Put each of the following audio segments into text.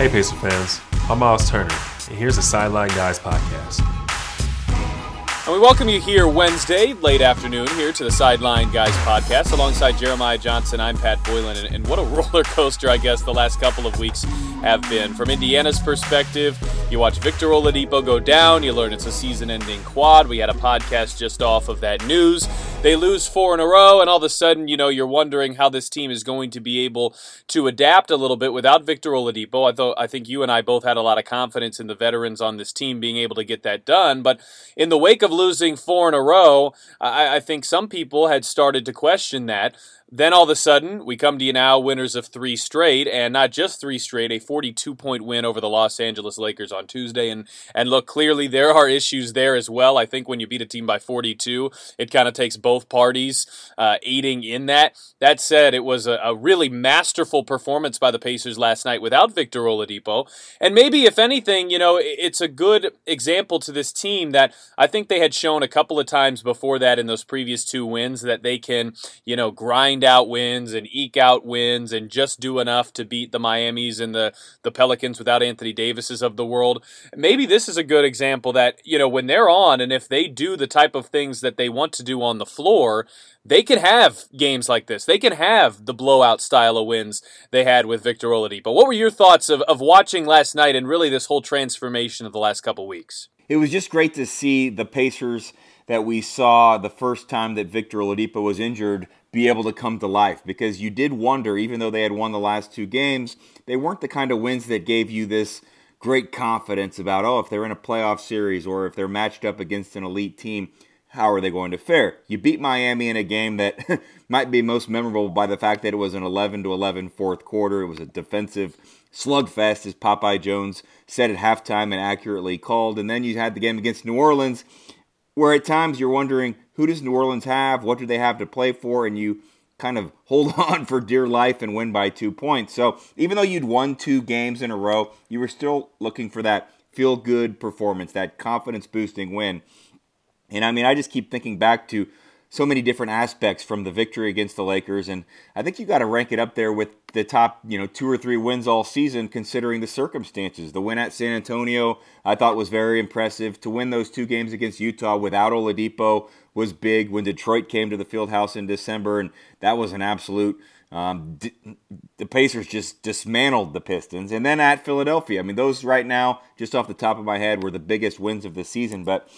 Hey, Pacer fans. I'm Miles Turner, and here's the Sideline Guys podcast. And we welcome you here Wednesday, late afternoon, here to the Sideline Guys podcast. Alongside Jeremiah Johnson, I'm Pat Boylan. And, and, what a roller coaster, I guess, the last couple of weeks have been. From Indiana's perspective, you watch Victor Oladipo go down, you learn it's a season ending quad. We had a podcast just off of that news. They lose four in a row, and all of a sudden, you know, you're wondering how this team is going to be able to adapt a little bit without Victor Oladipo. I thought I think you and I both had a lot of confidence in the veterans on this team being able to get that done. But in the wake of losing four in a row, I, I think some people had started to question that. Then all of a sudden, we come to you now, winners of three straight, and not just three straight, a 42 point win over the Los Angeles Lakers on Tuesday. And, and look, clearly there are issues there as well. I think when you beat a team by 42, it kind of takes both parties uh, aiding in that. That said, it was a, a, really masterful performance by the Pacers last night without Victor Oladipo. And maybe, if anything, you know, it's a good example to this team that I think they had shown a couple of times before that in those previous two wins that they can, you know, grind grind out wins and eke out wins and just do enough to beat the Miamis and the, the Pelicans without Anthony Davises of the world. Maybe this is a good example that, you know, when they're on and if they do the type of things that they want to do on the floor, they can have games like this. They can have the blowout style of wins they had with Victor Oladipo. What were your thoughts of, of watching last night and really this whole transformation of the last couple weeks? It was just great to see the Pacers that we saw the first time that Victor Oladipo was injured be able to come to life because you did wonder, even though they had won the last two games, they weren't the kind of wins that gave you this great confidence about, oh, if they're in a playoff series or if they're matched up against an elite team, how are they going to fare? You beat Miami in a game that might be most memorable by the fact that it was an 11 to 11 fourth quarter. It was a defensive slugfest, as Popeye Jones said at halftime and accurately called. And then you had the game against New Orleans, where at times you're wondering, who does New Orleans have? What do they have to play for? And you kind of hold on for dear life and win by two points. So even though you'd won two games in a row, you were still looking for that feel good performance, that confidence boosting win. And I mean, I just keep thinking back to so many different aspects from the victory against the Lakers, and I think you got to rank it up there with the top, you know, two or three wins all season, considering the circumstances. The win at San Antonio, I thought was very impressive. To win those two games against Utah without Oladipo was big. When Detroit came to the Fieldhouse in December, and that was an absolute. Um, d- the Pacers just dismantled the Pistons, and then at Philadelphia. I mean, those right now, just off the top of my head, were the biggest wins of the season, but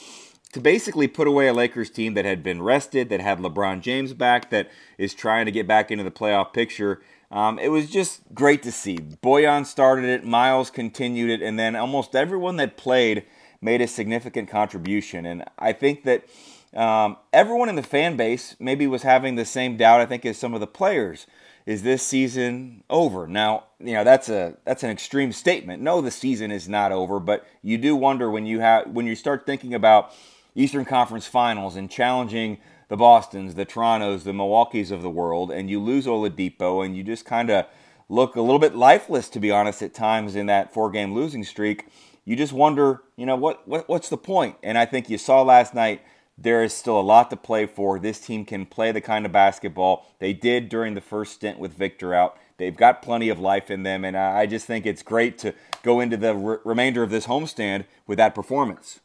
to basically put away a Lakers team that had been rested, that had LeBron James back, that is trying to get back into the playoff picture. Um, it was just great to see. Bojan started it, Miles continued it, and then almost everyone that played made a significant contribution. And I think that um, everyone in the fan base maybe was having the same doubt, I think, as some of the players. Is this season over? Now, you know that's a that's an extreme statement. No, the season is not over, but you do wonder when you have when you start thinking about Eastern Conference Finals and challenging the Bostons, the Torontos, the Milwaukees of the world, and you lose Oladipo, and you just kind of look a little bit lifeless, to be honest, at times in that four-game losing streak. You just wonder, you know, what, what what's the point? And I think you saw last night there is still a lot to play for. This team can play the kind of basketball they did during the first stint with Victor out. They've got plenty of life in them, and I just think it's great to go into the re- remainder of this homestand with that performance.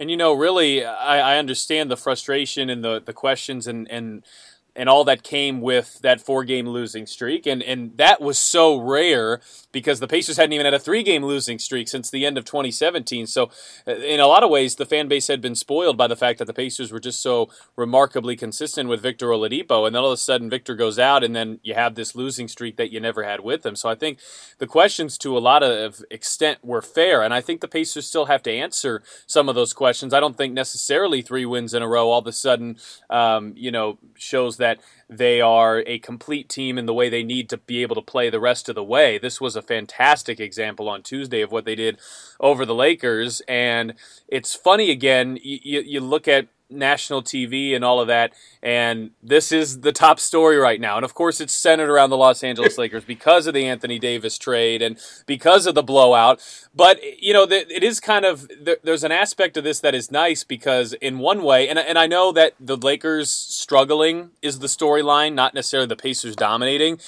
And you know, really, I, I understand the frustration and the, the questions and, and and all that came with that four game losing streak. And, and that was so rare because the Pacers hadn't even had a three game losing streak since the end of 2017. So, uh, in a lot of ways, the fan base had been spoiled by the fact that the Pacers were just so remarkably consistent with Victor Oladipo. And then all of a sudden, Victor goes out, and then you have this losing streak that you never had with him. So, I think the questions to a lot of extent were fair. And I think the Pacers still have to answer some of those questions. I don't think necessarily three wins in a row all of a sudden, um, you know, shows that that they are a complete team in the way they need to be able to play the rest of the way. This was a fantastic example on Tuesday of what they did over the Lakers. And it's funny again, you, you look at national TV and all of that. And this is the top story right now. And of course, it's centered around the Los Angeles Lakers because of the Anthony Davis trade and because of the blowout. But, you know, it is kind of, there's an aspect of this that is nice because, in one way, and, and I know that the Lakers struggling is the storyline, not necessarily the Pacers dominating.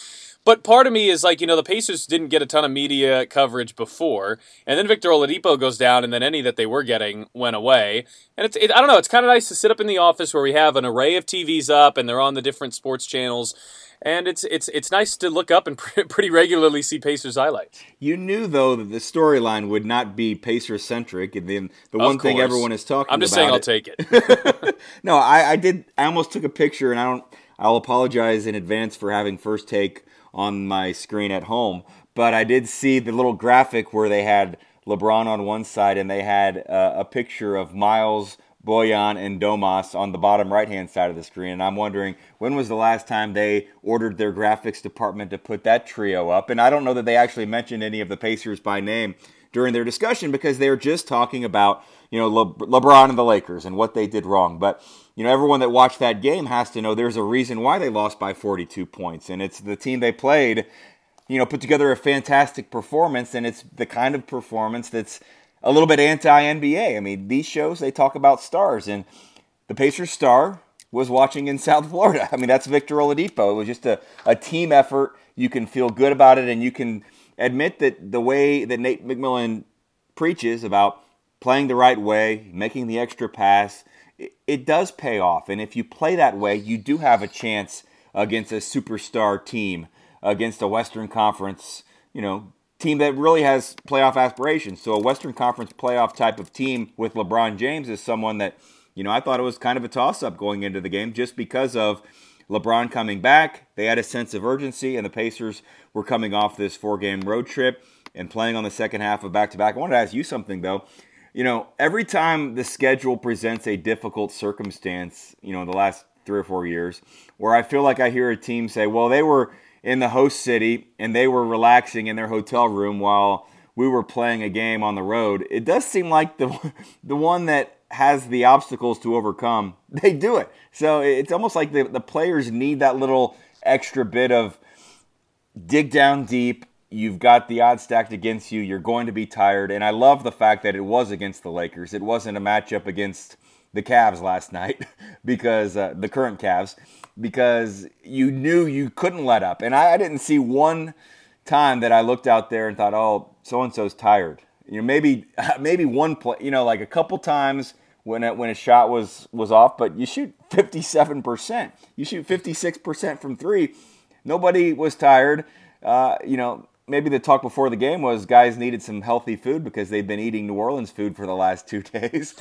But part of me is like, you know, the Pacers didn't get a ton of media coverage before, and then Victor Oladipo goes down, and then any that they were getting went away. And it's, it, I don't know, it's kind of nice to sit up in the office where we have an array of TVs up, and they're on the different sports channels and it's it's it's nice to look up and pretty regularly see Pacers highlights. You knew though that the storyline would not be Pacer centric, and then the one thing everyone is talking. About. I'm just saying, I'll take it. no, I, I did. I almost took a picture, and I don't. I'll apologize in advance for having first take on my screen at home, but I did see the little graphic where they had LeBron on one side and they had uh, a picture of Miles Bojan and Domas on the bottom right hand side of the screen. And I'm wondering when was the last time they ordered their graphics department to put that trio up? And I don't know that they actually mentioned any of the Pacers by name during their discussion because they were just talking about, you know, Le- LeBron and the Lakers and what they did wrong. But, you know, everyone that watched that game has to know there's a reason why they lost by 42 points. And it's the team they played, you know, put together a fantastic performance. And it's the kind of performance that's a little bit anti NBA. I mean, these shows they talk about stars, and the Pacers star was watching in South Florida. I mean, that's Victor Oladipo. It was just a, a team effort. You can feel good about it, and you can admit that the way that Nate McMillan preaches about playing the right way, making the extra pass, it, does pay off. And if you play that way, you do have a chance against a superstar team, against a Western Conference, you know, team that really has playoff aspirations. So a Western Conference playoff type of team with LeBron James is someone that, you know, I thought it was kind of a toss up going into the game just because of LeBron coming back. They had a sense of urgency, and the Pacers were coming off this four game road trip and playing on the second half of back to back. I wanted to ask you something, though. You know, every time the schedule presents a difficult circumstance, you know, in the last three or four years, where I feel like I hear a team say, well, they were in the host city and they were relaxing in their hotel room while we were playing a game on the road. It does seem like the the one that has the obstacles to overcome, they do it. So it's almost like the, the players need that little extra bit of dig down deep. You've got the odds stacked against you. You're going to be tired. And I love the fact that it was against the Lakers. It wasn't a matchup against the Cavs last night because uh, the current Cavs because you knew you couldn't let up. And I, I didn't see one time that I looked out there and thought, "Oh, so and so's tired." You know, maybe maybe one play, you know, like a couple times when a, when a shot was was off, but you shoot 57%. You shoot 56% from 3. Nobody was tired. Uh, you know, maybe the talk before the game was guys needed some healthy food because they've been eating New Orleans food for the last two days.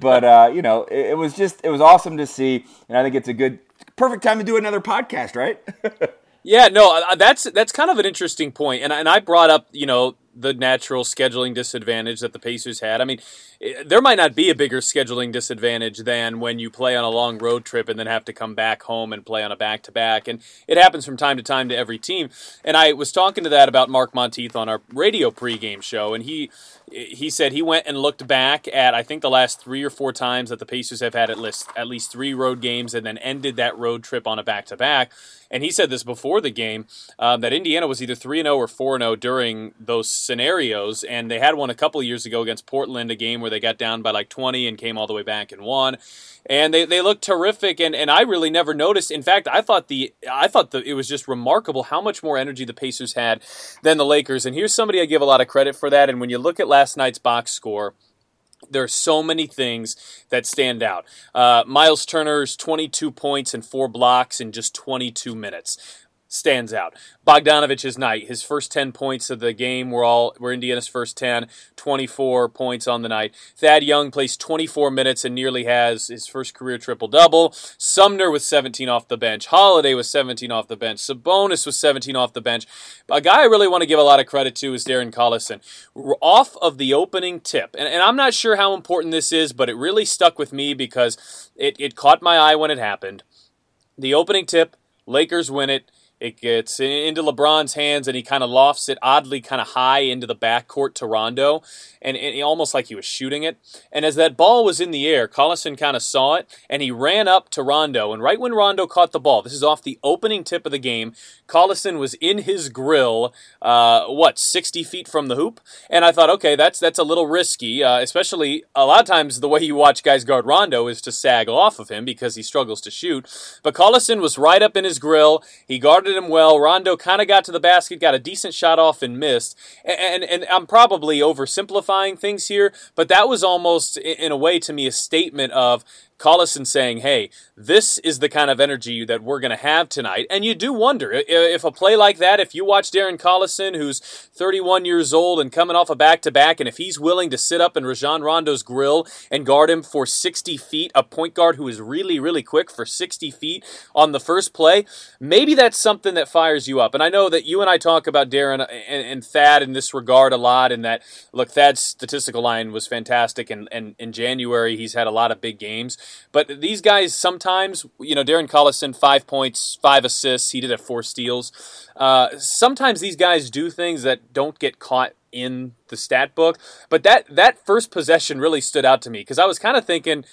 but uh, you know, it, it, was just it was awesome to see, and I think it's a good, perfect time to do another podcast, right? yeah, no, uh, that's that's kind of an interesting point, and and I brought up you know the natural scheduling disadvantage that the Pacers had. I mean, eh, there might not be a bigger scheduling disadvantage than when you play on a long road trip and then have to come back home and play on a back to back. And it happens from time to time to every team. And I was talking to that about Mark Montieth on our radio pregame show, and he he said he went and looked back at I think the last three or four times that the Pacers have had at least at least three road games and then ended that road trip on a back to back. And he said this before the game um, that Indiana was either three and zero oh or four and zero oh during those scenarios, and they had one a couple years ago against Portland, a game where they got down by like twenty and came all the way back and won and they, they look terrific and, and I really never noticed. In fact, I thought the I thought the, it was just remarkable how much more energy the Pacers had than the Lakers. And here's somebody I give a lot of credit for that. And when you look at last night's box score, there are so many things that stand out. Uh, Miles Turner's 22 points and four blocks in just 22 minutes stands out. Bogdanovic's night, his first 10 points of the game were all were Indiana's first 10, 24 points on the night. Thad Young plays 24 minutes and nearly has his first career triple double. Sumner was 17 off the bench. Holiday was 17 off the bench. Sabonis was 17 off the bench. A guy I really want to give a lot of credit to is Darren Collison. Off of the opening tip, and, and I'm not sure how important this is, but it really stuck with me because it, it caught my eye when it happened. The opening tip, Lakers win it. It gets into LeBron's hands and he kind of lofts it oddly kind of high into the backcourt to Rondo and, and almost like he was shooting it. And as that ball was in the air, Collison kind of saw it and he ran up to Rondo. And right when Rondo caught the ball, this is off the opening tip of the game, Collison was in his grill, uh, what, 60 feet from the hoop? And I thought, okay, that's, that's a little risky, uh, especially a lot of times the way you watch guys guard Rondo is to sag off of him because he struggles to shoot. But Collison was right up in his grill. He guarded him well. Rondo kind of got to the basket, got a decent shot off, and missed. And, and, and I'm probably oversimplifying things here, but that was almost, in a way, to me, a statement of Collison saying, hey, this is the kind of energy that we're going to have tonight. And you do wonder if a play like that, if you watch Darren Collison, who's 31 years old and coming off a back to back, and if he's willing to sit up in Rajon Rondo's grill and guard him for 60 feet, a point guard who is really, really quick for 60 feet on the first play, maybe that's something that fires you up. And I know that you and I talk about Darren uh, and, and Thad in this regard a lot, and that, look, Thad's statistical line was fantastic, and, and in January he's had a lot of big games. But these guys sometimes, you know, Darren Collison, five points, five assists. He did have four steals. Uh, sometimes these guys do things that don't get caught in the stat book. But that that first possession really stood out to me because I was kind of thinking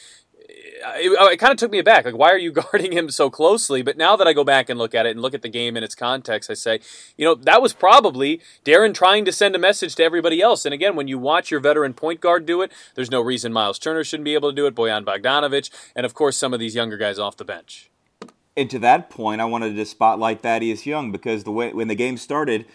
it, oh, it kind of took me aback. Like, why are you guarding him so closely? But now that I go back and look at it and look at the game in its context, I say, you know, that was probably Darren trying to send a message to everybody else. And again, when you watch your veteran point guard do it, there's no reason Miles Turner shouldn't be able to do it, Bojan Bogdanovic, and of course, some of these younger guys off the bench. And to that point, I wanted to spotlight Thaddeus Young because the way when the game started,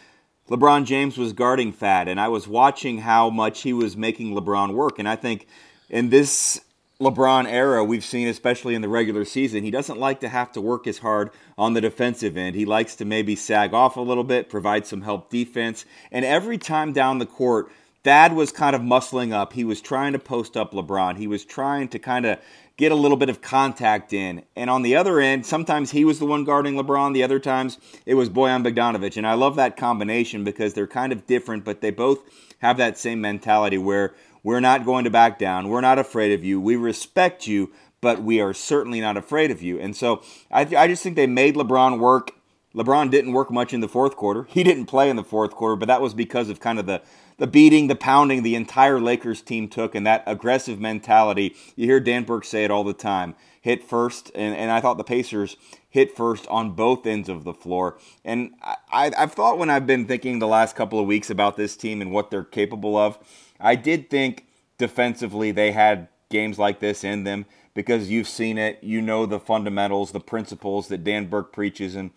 LeBron James was guarding Thad, and I was watching how much he was making LeBron work. And I think in this LeBron era we've seen, especially in the regular season, he doesn't like to have to work as hard on the defensive end. He likes to maybe sag off a little bit, provide some help defense. And every time down the court, Thad was kind of muscling up. He was trying to post up LeBron. He was trying to kind of get a little bit of contact in. And on the other end, sometimes he was the one guarding LeBron. The other times it was Bojan Bogdanovic. And I love that combination because they're kind of different, but they both have that same mentality where we're not going to back down. We're not afraid of you. We respect you, but we are certainly not afraid of you. And so I, I just think they made LeBron work. LeBron didn't work much in the fourth quarter. He didn't play in the fourth quarter, but that was because of kind of the the beating, the pounding the entire Lakers team took, and that aggressive mentality. You hear Dan Burke say it all the time hit first, and, and I thought the Pacers hit first on both ends of the floor. And I, I've thought when I've been thinking the last couple of weeks about this team and what they're capable of, I did think defensively they had games like this in them because you've seen it, you know the fundamentals, the principles that Dan Burke preaches, and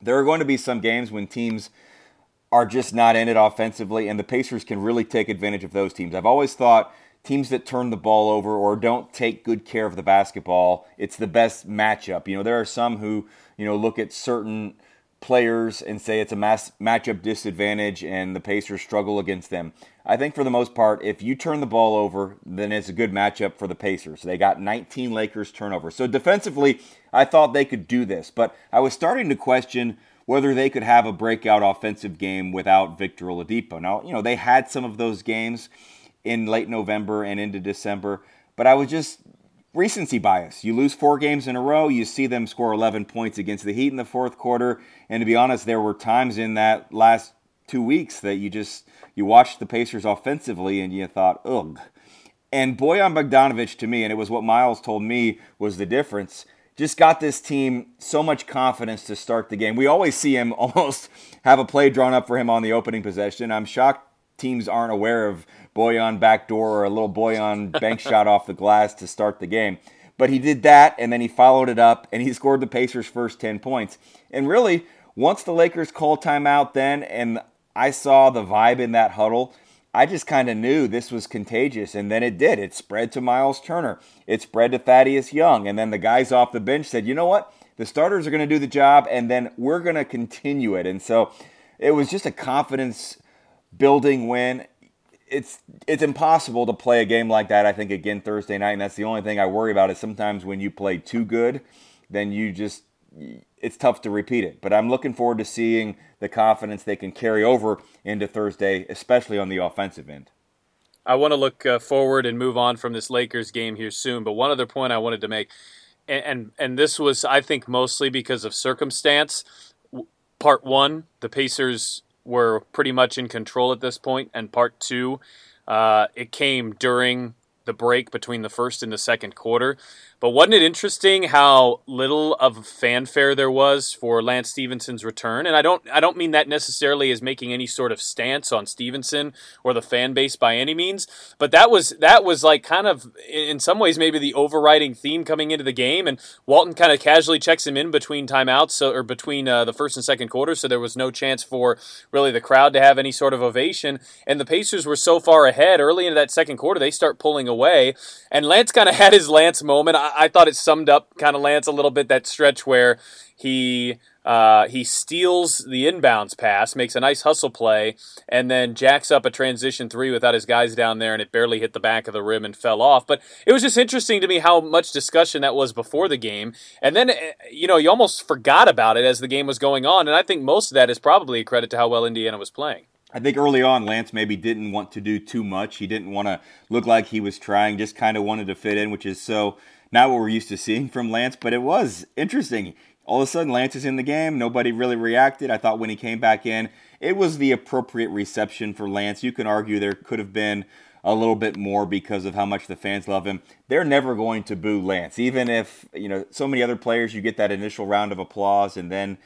there are going to be some games when teams are just not in it offensively, and the Pacers can really take advantage of those teams. I've always thought teams that turn the ball over or don't take good care of the basketball, it's the best matchup. You know, there are some who, you know, look at certain players and say it's a mass matchup disadvantage and the Pacers struggle against them. I think for the most part, if you turn the ball over, then it's a good matchup for the Pacers. They got 19 Lakers turnovers. So defensively, I thought they could do this, but I was starting to question whether they could have a breakout offensive game without Victor Oladipo. Now, you know, they had some of those games in late November and into December, but I was just recency bias. You lose four games in a row, you see them score 11 points against the Heat in the fourth quarter, and to be honest, there were times in that last two weeks that you just you watched the Pacers offensively and you thought, ugh. And Bojan Bogdanovic to me, and it was what Miles told me was the difference, just got this team so much confidence to start the game. We always see him almost have a play drawn up for him on the opening possession. I'm shocked teams aren't aware of Bojan backdoor or a little Bojan bank shot off the glass to start the game. But he did that, and then he followed it up, and he scored the Pacers' first 10 points. And really, once the Lakers called timeout, then, and I saw the vibe in that huddle, I just kind of knew this was contagious. And then it did. It spread to Miles Turner, it spread to Thaddeus Young. And then the guys off the bench said, you know what? The starters are going to do the job, and then we're going to continue it. And so it was just a confidence building win it's it's impossible to play a game like that. I think again Thursday night, and that's the only thing I worry about. Is sometimes when you play too good, then you just it's tough to repeat it. But I'm looking forward to seeing the confidence they can carry over into Thursday, especially on the offensive end. I want to look uh, forward and move on from this Lakers game here soon. But one other point I wanted to make, and and, and this was I think mostly because of circumstance. Part one, the Pacers were pretty much in control at this point, and part two, uh, it came during the break between the first and the second quarter. But wasn't it interesting how little of fanfare there was for Lance Stephenson's return? And I don't I don't mean that necessarily as making any sort of stance on Stephenson or the fan base by any means, but that was that was like kind of in some ways maybe the overriding theme coming into the game. And Walton kind of casually checks him in between timeouts or between uh, the first and second quarter, so there was no chance for really the crowd to have any sort of ovation. And the Pacers were so far ahead early into that second quarter, they start pulling away, and Lance kind of had his Lance moment. I, I thought it summed up kind of Lance a little bit that stretch where he uh, he steals the inbounds pass, makes a nice hustle play, and then jacks up a transition three without his guys down there, and it barely hit the back of the rim and fell off. But it was just interesting to me how much discussion that was before the game, and then eh, you know you almost forgot about it as the game was going on, and I think most of that is probably a credit to how well Indiana was playing. I think early on, Lance maybe didn't want to do too much. He didn't want to look like he was trying, just kind of wanted to fit in, which is so not what we're used to seeing from Lance, but it was interesting. All of a sudden, Lance is in the game. Nobody really reacted. I thought when he came back in, it was the appropriate reception for Lance. You can argue there could have been a little bit more because of how much the fans love him. They're never going to boo Lance, even if you know so many other players. You get that initial round of applause, and then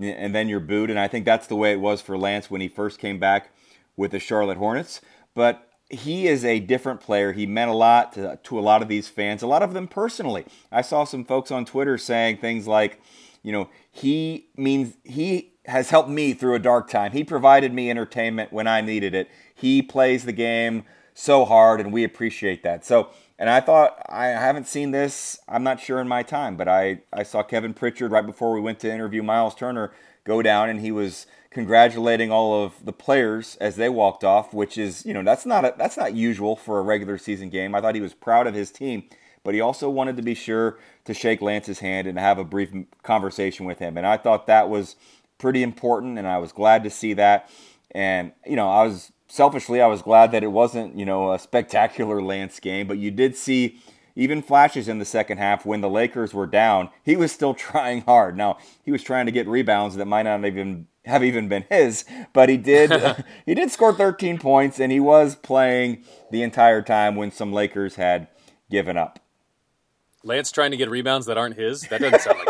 and then you're booed. And I think that's the way it was for Lance when he first came back with the Charlotte Hornets. But he is a different player. He meant a lot to, to a lot of these fans, a lot of them personally. I saw some folks on Twitter saying things like, you know, he means he has helped me through a dark time. He provided me entertainment when I needed it. He plays the game so hard, and we appreciate that. So, and I thought I haven't seen this. I'm not sure in my time, but I I saw Kevin Pritchard right before we went to interview Miles Turner go down, and he was congratulating all of the players as they walked off, which is you know that's not a, that's not usual for a regular season game. I thought he was proud of his team, but he also wanted to be sure to shake Lance's hand and have a brief conversation with him, and I thought that was pretty important, and I was glad to see that. And you know, I was selfishly I was glad that it wasn't you know a spectacular Lance game, but you did see even flashes in the second half when the Lakers were down. He was still trying hard. Now he was trying to get rebounds that might not even have even been his, but he did he did score 13 points and he was playing the entire time when some Lakers had given up. Lance trying to get rebounds that aren't his? That doesn't sound like.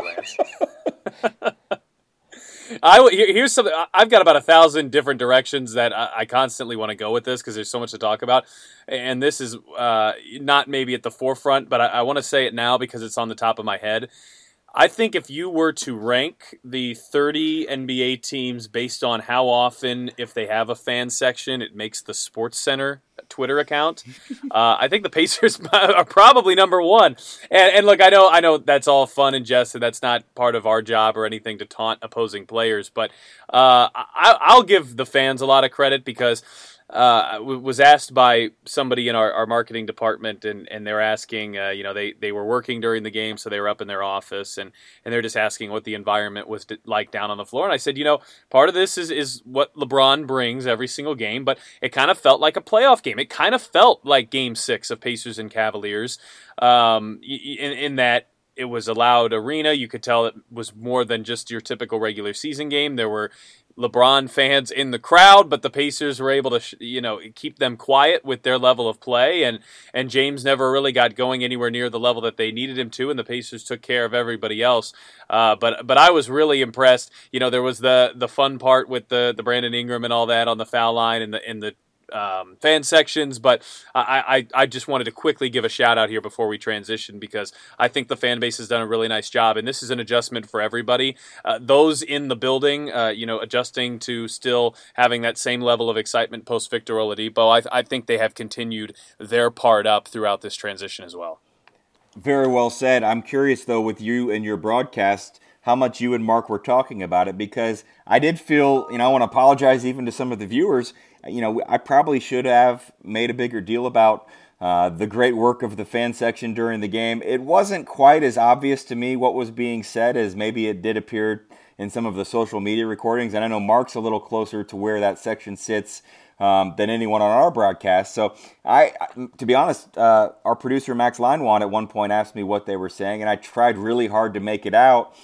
I here's something. I've got about a thousand different directions that I, I constantly want to go with this because there's so much to talk about, and this is uh, not maybe at the forefront, but I, I want to say it now because it's on the top of my head. I think if you were to rank the 30 NBA teams based on how often, if they have a fan section, it makes the Sports Center Twitter account, uh, I think the Pacers are probably number one. And, and, look, I know, I know that's all fun and jest, and that's not part of our job or anything to taunt opposing players. But uh, I, I'll give the fans a lot of credit because uh, was asked by somebody in our, our marketing department, and, and they're asking, uh, you know, they, they were working during the game, so they were up in their office, and, and they're just asking what the environment was like down on the floor. And I said, you know, part of this is, is what LeBron brings every single game, but it kind of felt like a playoff game. It kind of felt like game six of Pacers and Cavaliers um, in, in that it was a loud arena. You could tell it was more than just your typical regular season game. There were LeBron fans in the crowd, but the Pacers were able to, you know, keep them quiet with their level of play, and and James never really got going anywhere near the level that they needed him to, and the Pacers took care of everybody else. Uh, but but I was really impressed. You know, there was the the fun part with the the Brandon Ingram and all that on the foul line and the in the um, fan sections, but I, I, I, just wanted to quickly give a shout out here before we transition because I think the fan base has done a really nice job, and this is an adjustment for everybody. Uh, those in the building, uh, you know, adjusting to still having that same level of excitement post Victor Oladipo, I, I think they have continued their part up throughout this transition as well. Very well said. I'm curious though, with you and your broadcast how much you and Mark were talking about it because I did feel, you know, I want to apologize even to some of the viewers you know, I probably should have made a bigger deal about uh, the great work of the fan section during the game. It wasn't quite as obvious to me what was being said as maybe it did appear in some of the social media recordings. And I know Mark's a little closer to where that section sits um, than anyone on our broadcast. So I, to be honest, uh, our producer Max Linewan at one point asked me what they were saying, and I tried really hard to make it out.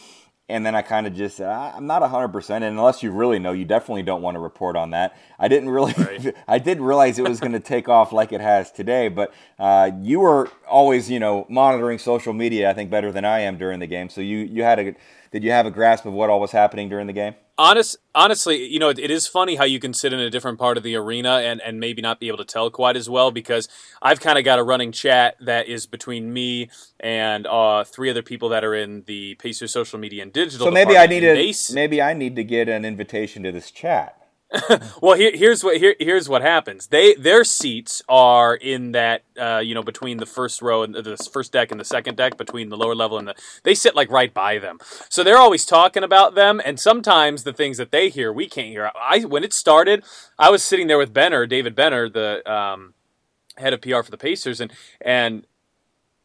And then I kind of just uh, I'm not hundred percent. And unless you really know, you definitely don't want to report on that. I didn't really, right. I didn't realize it was going to take off like it has today. But uh, you were always, you know, monitoring social media. I think better than I am during the game. So you you had a did you have a grasp of what all was happening during the game? Honest, honestly, you know, it, it is funny how you can sit in a different part of the arena and, and maybe not be able to tell quite as well because I've kind of got a running chat that is between me and uh, three other people that are in the Pacers social media and digital. So maybe I need to maybe I need to get an invitation to this chat. well, here, here's what here, here's what happens. They their seats are in that uh, you know between the first row and the first deck and the second deck, between the lower level and the they sit like right by them. So they're always talking about them, and sometimes the things that they hear we can't hear. I when it started, I was sitting there with Benner, David Benner, the um, head of PR for the Pacers, and and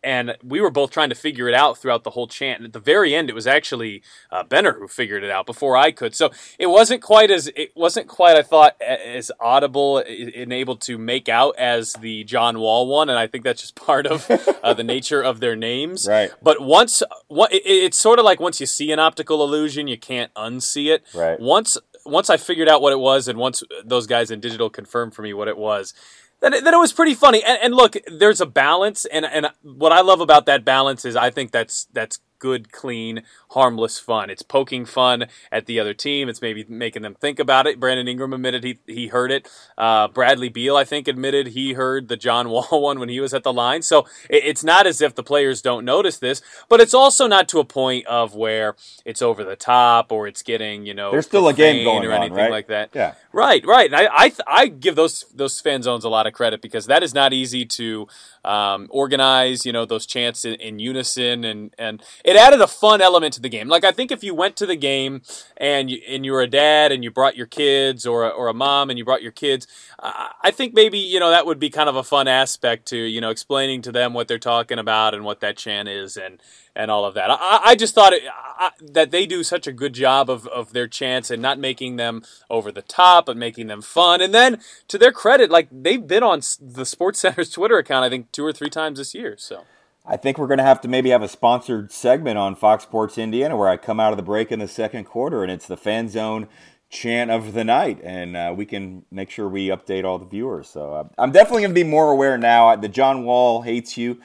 and we were both trying to figure it out throughout the whole chant. And at the very end, it was actually uh, Benner who figured it out before I could. So it wasn't quite as it wasn't quite I thought as audible and able to make out as the John Wall one. And I think that's just part of uh, the nature of their names. Right. But once, it, it's sort of like once you see an optical illusion, you can't unsee it. Right. Once once I figured out what it was, and once those guys in digital confirmed for me what it was then it, then it was pretty funny. And, and look, there's a balance, and and what I love about that balance is I think that's that's good, clean, harmless fun. It's poking fun at the other team. It's maybe making them think about it. Brandon Ingram admitted he, he heard it. Uh, Bradley Beal, I think, admitted he heard the John Wall one when he was at the line. So it, it's not as if the players don't notice this, but it's also not to a point of where it's over the top or it's getting, you know, there's still a game going or anything on, right? like that. Yeah. Right, right. And I, I, I give those, those fan zones a lot of credit because that is not easy to um, organize, you know, those chants in, in unison and, and it added a fun element to the game. Like I think if you went to the game and you, and you were a dad and you brought your kids, or a, or a mom and you brought your kids, I think maybe you know that would be kind of a fun aspect to you know explaining to them what they're talking about and what that chant is and and all of that. I, I just thought it, I, that they do such a good job of, of their chants and not making them over the top, but making them fun. And then to their credit, like they've been on the Sports Center's Twitter account, I think two or three times this year. So I think we're going to have to maybe have a sponsored segment on Fox Sports Indiana where I come out of the break in the second quarter and it's the fan zone chant of the night, and uh, we can make sure we update all the viewers. So uh, I'm definitely going to be more aware now. The John Wall hates you.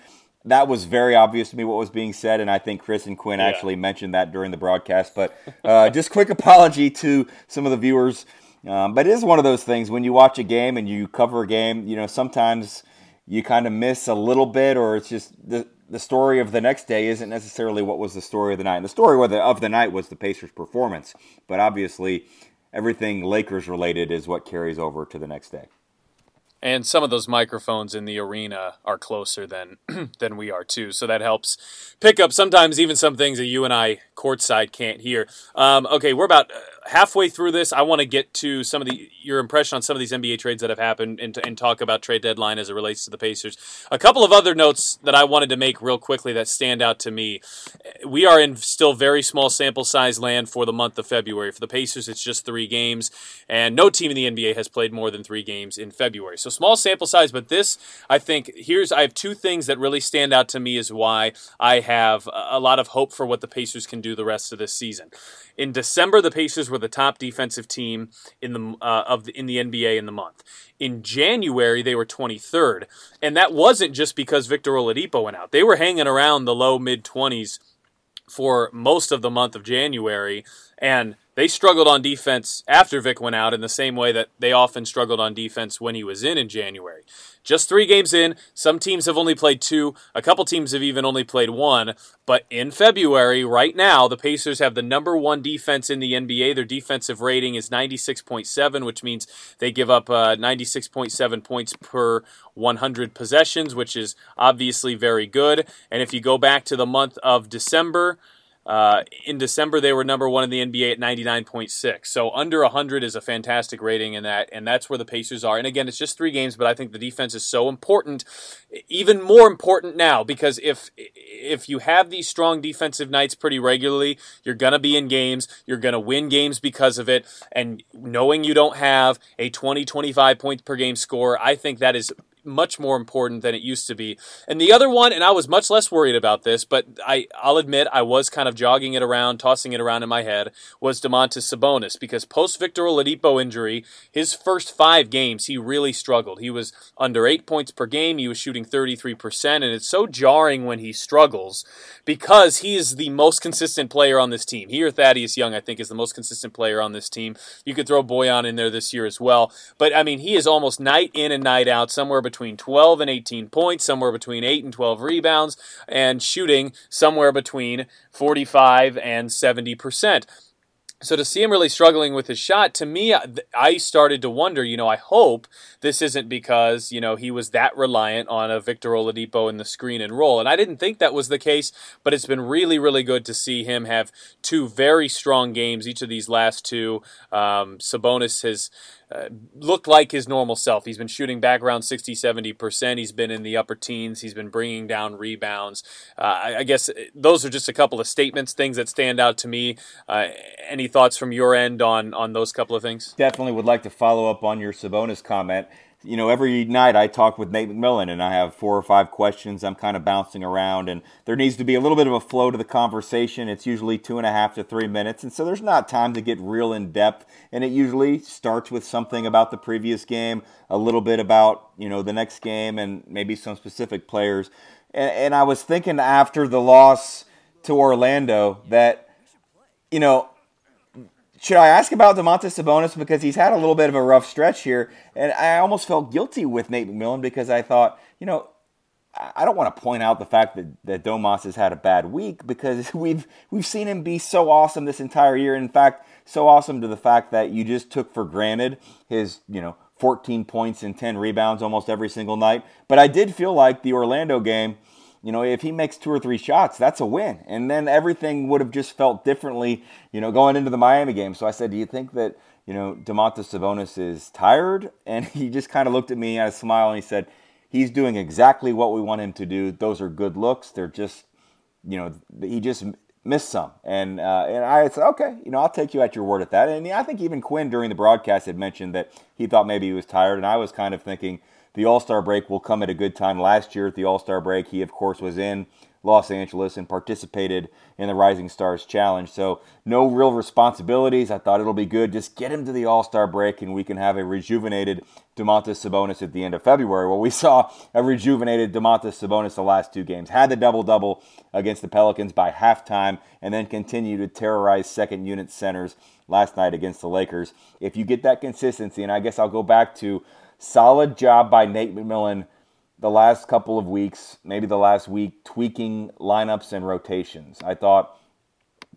That was very obvious to me what was being said, and I think Chris and Quinn yeah. actually mentioned that during the broadcast. But uh, just quick apology to some of the viewers. Um, but it is one of those things when you watch a game and you cover a game, you know, sometimes – you kind of miss a little bit, or it's just the the story of the next day isn't necessarily what was the story of the night. And the story of the, of the night was the Pacers' performance, but obviously everything Lakers related is what carries over to the next day. And some of those microphones in the arena are closer than than we are too, so that helps pick up sometimes even some things that you and I courtside can't hear. Um, okay, we're about halfway through this, I want to get to some of the your impression on some of these NBA trades that have happened and, and, talk about trade deadline as it relates to the Pacers. A couple of other notes that I wanted to make real quickly that stand out to me. We are in still very small sample size land for the month of February. For the Pacers, it's just three games, and no team in the NBA has played more than three games in February. So small sample size, but this, I think, here's I have two things that really stand out to me as why I have a lot of hope for what the Pacers can do the rest of this season. In December, the Pacers were the top defensive team in the uh, of the, in the NBA in the month. In January, they were 23rd, and that wasn't just because Victor Oladipo went out. They were hanging around the low mid 20s for most of the month of January, and they struggled on defense after Vic went out in the same way that they often struggled on defense when he was in in January. Just three games in, some teams have only played two, a couple teams have even only played one. But in February, right now, the Pacers have the number one defense in the NBA. Their defensive rating is 96.7, which means they give up uh, 96.7 points per 100 possessions, which is obviously very good. And if you go back to the month of December, uh, in December, they were number one in the NBA at 99.6. So under 100 is a fantastic rating in that, and that's where the Pacers are. And again, it's just three games, but I think the defense is so important, even more important now, because if if you have these strong defensive nights pretty regularly, you're gonna be in games, you're gonna win games because of it, and knowing you don't have a 20, 25 points per game score, I think that is much more important than it used to be. And the other one, and I was much less worried about this, but I, I'll admit I was kind of jogging it around, tossing it around in my head, was Domantas Sabonis because post Victor Oladipo injury, his first five games he really struggled. He was under eight points per game. He was shooting 33%, and it's so jarring when he struggles because he is the most consistent player on this team. He or Thaddeus Young, I think, is the most consistent player on this team. You could throw Bojan in there this year as well, but I mean, he is almost night in and night out, somewhere between 12 and 18 points, somewhere between 8 and 12 rebounds, and shooting somewhere between 45 and 70% so to see him really struggling with his shot to me i started to wonder you know i hope this isn't because you know he was that reliant on a victor oladipo in the screen and roll. And i didn't think that was the case but it's been really really good to see him have two very strong games each of these last two. Um, sabonis has uh, looked like his normal self. He's been shooting back around 60, 70%. He's been in the upper teens. He's been bringing down rebounds. Uh, I, I, guess uh, those are just a couple of statements, things that stand out to me. Uh, any thoughts from your end on, on those couple of things? Definitely would like to follow up on your Sabonis comment you know, every night I talk with Nate McMillan and I have four or five questions. I'm kind of bouncing around, and there needs to be a little bit of a flow to the conversation. It's usually two and a half to three minutes, and so there's not time to get real in depth. And it usually starts with something about the previous game, a little bit about, you know, the next game, and maybe some specific players. And, and I was thinking after the loss to Orlando that, you know, should I ask about Domantas Sabonis because he's had a little bit of a rough stretch here, and I almost felt guilty with Nate McMillan because I thought, you know, I don't want to point out the fact that, that Domas has had a bad week because we've we've seen him be so awesome this entire year. In fact, so awesome to the fact that you just took for granted his, you know, 14 points and 10 rebounds almost every single night. But I did feel like the Orlando game you know, if he makes two or three shots, that's a win. And then everything would have just felt differently, you know, going into the Miami game. So I said, Do you think that, you know, Domantas Sabonis is tired? And he just kind of looked at me, had a smile, and he said, He's doing exactly what we want him to do. Those are good looks. They're just, you know, he just missed some. And uh, and I said, okay, you know, I'll take you at your word at that. And I think even Quinn during the broadcast had mentioned that he thought maybe he was tired. And I was kind of thinking, the All Star break will come at a good time. Last year at the All Star break, he, of course, was in Los Angeles and participated in the Rising Stars Challenge. So, no real responsibilities. I thought it'll be good. Just get him to the All Star break and we can have a rejuvenated Domantas Sabonis at the end of February. Well, we saw a rejuvenated Domantas Sabonis the last two games. Had the double double against the Pelicans by halftime and then continued to terrorize second unit centers last night against the Lakers. If you get that consistency, and I guess I'll go back to Solid job by Nate McMillan the last couple of weeks, maybe the last week, tweaking lineups and rotations. I thought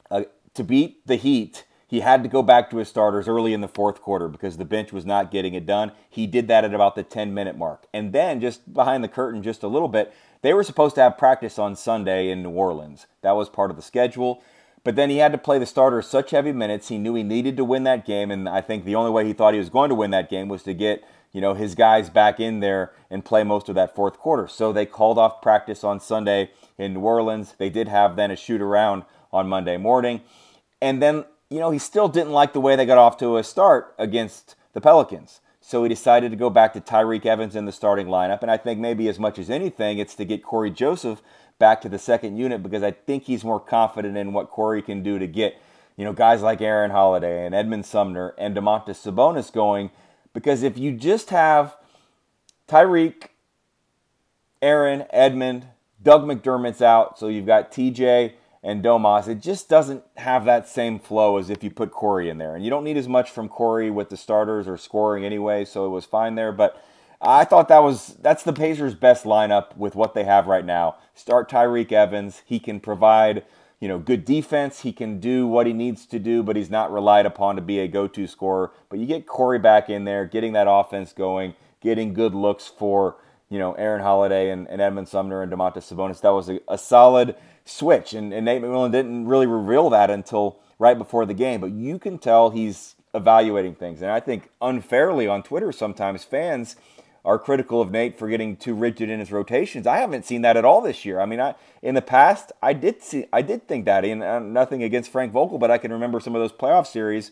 uh, to beat the Heat, he had to go back to his starters early in the fourth quarter because the bench was not getting it done. He did that at about the 10 minute mark. And then, just behind the curtain, just a little bit, they were supposed to have practice on Sunday in New Orleans. That was part of the schedule. But then he had to play the starters such heavy minutes. He knew he needed to win that game. And I think the only way he thought he was going to win that game was to get you know, his guys back in there and play most of that fourth quarter. So they called off practice on Sunday in New Orleans. They did have then a shoot around on Monday morning. And then, you know, he still didn't like the way they got off to a start against the Pelicans. So he decided to go back to Tyreke Evans in the starting lineup. And I think maybe as much as anything, it's to get Cory Joseph back to the second unit because I think he's more confident in what Cory can do to get, you know, guys like Aaron Holiday and Edmond Sumner and Domantas Sabonis going because if you just have Tyreke, Aaron, Edmond, Doug McDermott's out, so you've got TJ and Domas, it just doesn't have that same flow as if you put Cory in there. And you don't need as much from Cory with the starters or scoring anyway, so it was fine there. But I thought that was that's the Pacers' best lineup with what they have right now. Start Tyreke Evans. He can provide you know, good defense. He can do what he needs to do, but he's not relied upon to be a go-to scorer. But you get Cory back in there, getting that offense going, getting good looks for you know Aaron Holiday and, and Edmond Sumner and Domantas Sabonis. That was a, a solid switch, and, and Nate McMillan didn't really reveal that until right before the game. But you can tell he's evaluating things, and I think unfairly on Twitter sometimes fans are critical of Nate for getting too rigid in his rotations. I haven't seen that at all this year. I mean, I in the past I did see I did think that, and uh, nothing against Frank Vogel, but I can remember some of those playoff series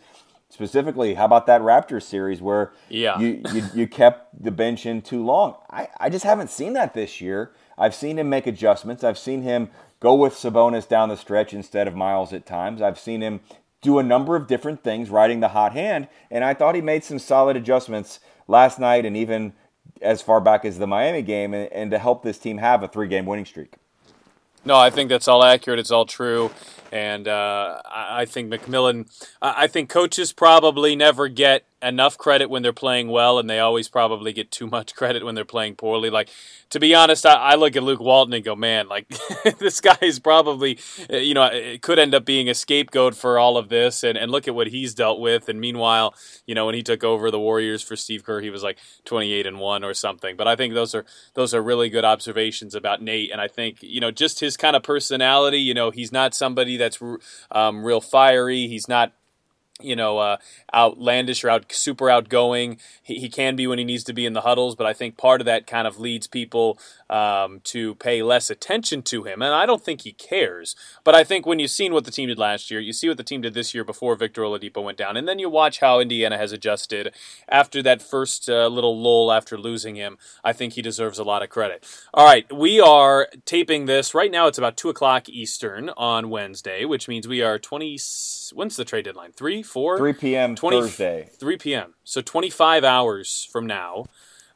specifically, how about that Raptors series where yeah. you, you, you kept the bench in too long? I, I just haven't seen that this year. I've seen him make adjustments. I've seen him go with Sabonis down the stretch instead of Miles at times. I've seen him do a number of different things, riding the hot hand, and I thought he made some solid adjustments last night and even as far back as the Miami game, and, and to help this team have a three game winning streak. No, I think that's all accurate. It's all true. And uh, I think McMillan, I think coaches probably never get enough credit when they're playing well, and they always probably get too much credit when they're playing poorly. Like, to be honest, I, I look at Luke Walton and go, man, like, this guy is probably, uh, you know, it could end up being a scapegoat for all of this, and, and look at what he's dealt with. And meanwhile, you know, when he took over the Warriors for Steve Kerr, he was like 28 and 1 or something. But I think those are those are really good observations about Nate, and I think, you know, just his kind of personality, you know, he's not somebody that's um, real fiery. He's not you know, uh, outlandish or out super outgoing. He, he can be when he needs to be in the huddles, but I think part of that kind of leads people um, to pay less attention to him. And I don't think he cares. But I think when you've seen what the team did last year, you see what the team did this year before Victor Oladipo went down, and then you watch how Indiana has adjusted after that first uh, little lull after losing him. I think he deserves a lot of credit. All right, we are taping this right now. It's about two o'clock Eastern on Wednesday, which means we are twenty. When's the trade deadline? Three, four, three p.m. 20, Thursday. Three p.m. So twenty-five hours from now.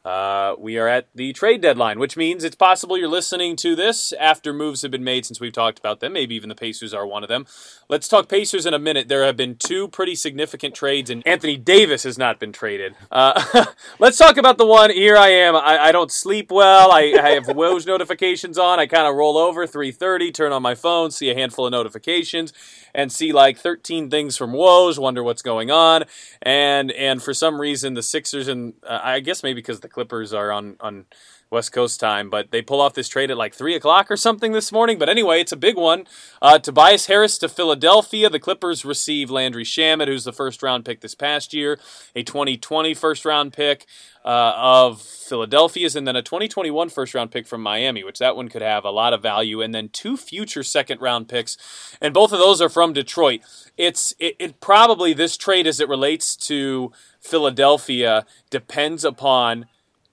Uh, we are at the trade deadline, which means it's possible you're listening to this after moves have been made since we've talked about them. Maybe even the Pacers are one of them. Let's talk Pacers in a minute. There have been two pretty significant trades, and Anthony Davis has not been traded. Uh, let's talk about the one. Here I am. I, I don't sleep well. I, I have Woj notifications on. I kind of roll over 3:30, turn on my phone, see a handful of notifications and see like 13 things from Woj, wonder what's going on, and and for some reason the Sixers and uh, I guess maybe because the Clippers are on on West Coast time, but they pull off this trade at like 3 o'clock or something this morning. But anyway, it's a big one. Uh, Tobias Harris to Philadelphia. The Clippers receive Landry Shamet, who's the first round pick this past year, a 2020 first round pick uh, of Philadelphia's, and then a 2021 first round pick from Miami, which that one could have a lot of value, and then two future second round picks, and both of those are from Detroit. It's it, it probably this trade as it relates to Philadelphia depends upon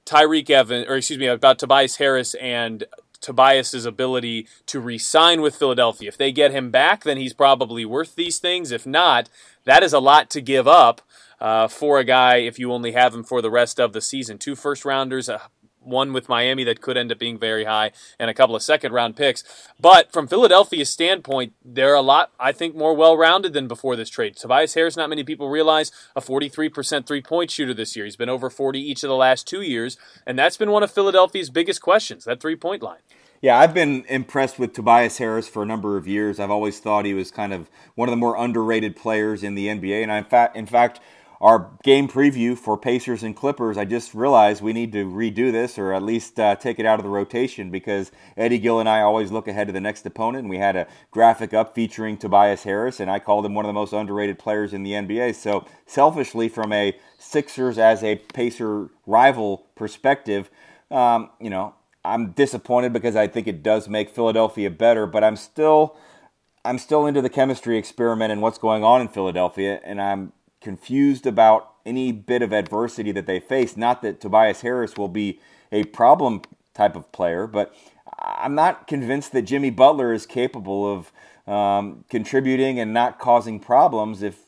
Tyreke Evans, or excuse me, about Tobias Harris and Tobias's ability to re-sign with Philadelphia. If they get him back, then he's probably worth these things. If not, that is a lot to give up uh, for a guy if you only have him for the rest of the season. Two first rounders, a one with Miami that could end up being very high, and a couple of second round picks. But from Philadelphia's standpoint, they're a lot, I think, more well rounded than before this trade. Tobias Harris, not many people realize, a 43% three point shooter this year. He's been over 40 each of the last two years, and that's been one of Philadelphia's biggest questions, that three point line. Yeah, I've been impressed with Tobias Harris for a number of years. I've always thought he was kind of one of the more underrated players in the NBA, and I, in fact, in fact, our game preview for Pacers and Clippers, I just realized we need to redo this or at least uh, take it out of the rotation because Eddie Gill and I always look ahead to the next opponent. And we had a graphic up featuring Tobias Harris, and I called him one of the most underrated players in the NBA. So, selfishly, from a Sixers as a Pacer rival perspective, um, you know, I'm disappointed because I think it does make Philadelphia better, but I'm still. I'm still into the chemistry experiment and what's going on in Philadelphia, and I'm confused about any bit of adversity that they face. Not that Tobias Harris will be a problem type of player, but I'm not convinced that Jimmy Butler is capable of um, contributing and not causing problems if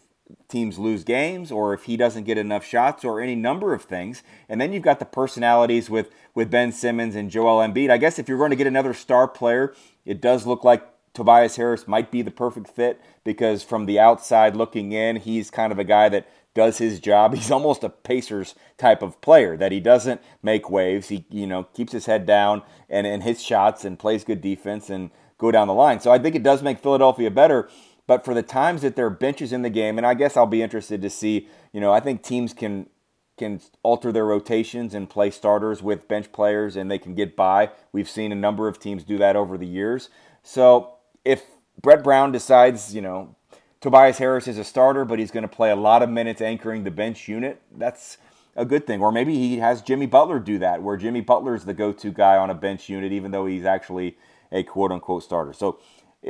teams lose games or if he doesn't get enough shots or any number of things. And then you've got the personalities with, with Ben Simmons and Joel Embiid. I guess if you're going to get another star player, it does look like Tobias Harris might be the perfect fit because from the outside looking in, he's kind of a guy that does his job. He's almost a Pacers type of player that he doesn't make waves. He you know keeps his head down and, and hits shots and plays good defense and go down the line. So I think it does make Philadelphia better. But for the times that there are benches in the game, and I guess I'll be interested to see, you know, I think teams can can alter their rotations and play starters with bench players and they can get by. We've seen a number of teams do that over the years. So if Brett Brown decides, you know, Tobias Harris is a starter, but he's going to play a lot of minutes anchoring the bench unit, that's a good thing. Or maybe he has Jimmy Butler do that, where Jimmy Butler is the go to guy on a bench unit, even though he's actually a quote unquote starter. So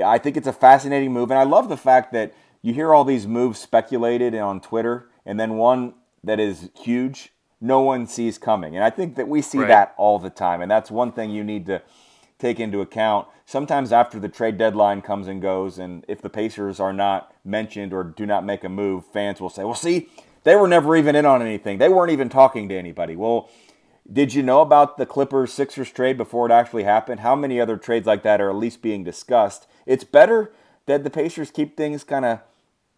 I think it's a fascinating move. And I love the fact that you hear all these moves speculated on Twitter, and then one that is huge, no one sees coming. And I think that we see right. that all the time. And that's one thing you need to take into account. Sometimes after the trade deadline comes and goes, and if the Pacers are not mentioned or do not make a move, fans will say, well, see, they were never even in on anything. They weren't even talking to anybody. Well, did you know about the Clippers Sixers trade before it actually happened? How many other trades like that are at least being discussed? It's better that the Pacers keep things kind of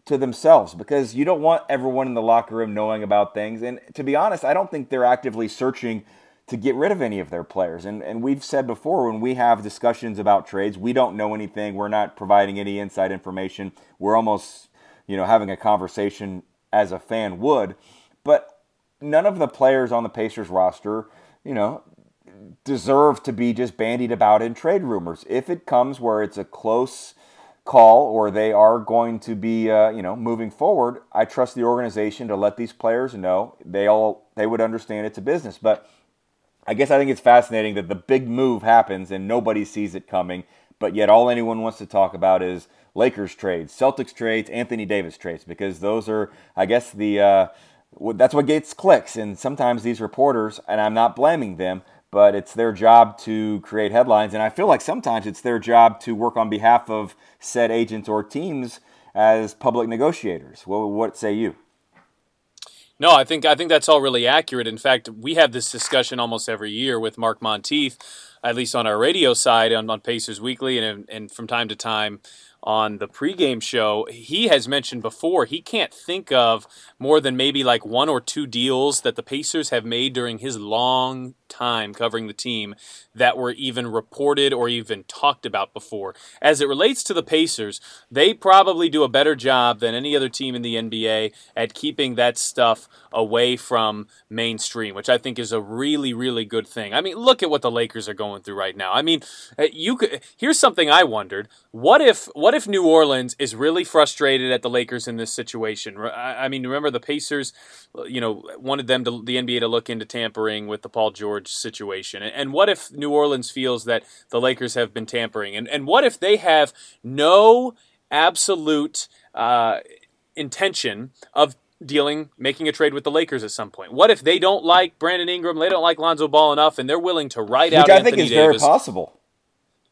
to themselves because you don't want everyone in the locker room knowing about things. And to be honest, I don't think they're actively searching to get rid of any of their players. And and we've said before when we have discussions about trades, we don't know anything. We're not providing any inside information. We're almost, you know, having a conversation as a fan would. But none of the players on the Pacers roster, you know, deserve to be just bandied about in trade rumors. If it comes where it's a close call or they are going to be uh, you know moving forward i trust the organization to let these players know they all they would understand it's a business but i guess i think it's fascinating that the big move happens and nobody sees it coming but yet all anyone wants to talk about is lakers trades celtics trades anthony davis trades because those are i guess the uh, that's what gets clicks and sometimes these reporters and i'm not blaming them but it's their job to create headlines. And I feel like sometimes it's their job to work on behalf of said agents or teams as public negotiators. What, what say you? No, I think I think that's all really accurate. In fact, we have this discussion almost every year with Mark Montieth, at least on our radio side on, on Pacers Weekly, and and from time to time on the pregame show, he has mentioned before he can't think of more than maybe like one or two deals that the Pacers have made during his long time covering the team that were even reported or even talked about before. As it relates to the Pacers, they probably do a better job than any other team in the NBA at keeping that stuff away from mainstream, which I think is a really, really good thing. I mean, look at what the Lakers are going through right now. I mean, uh, you could here's something I wondered. What if what if New Orleans is really frustrated at the Lakers in this situation? I mean, remember the Pacers, you know, wanted them to the NBA to look into tampering with the Paul George Situation? And what if New Orleans feels that the Lakers have been tampering? And, and what if they have no absolute uh, intention of dealing, making a trade with the Lakers at some point? What if they don't like Brandon Ingram, they don't like Lonzo Ball enough, and they're willing to write Which out I Anthony think is Davis? very possible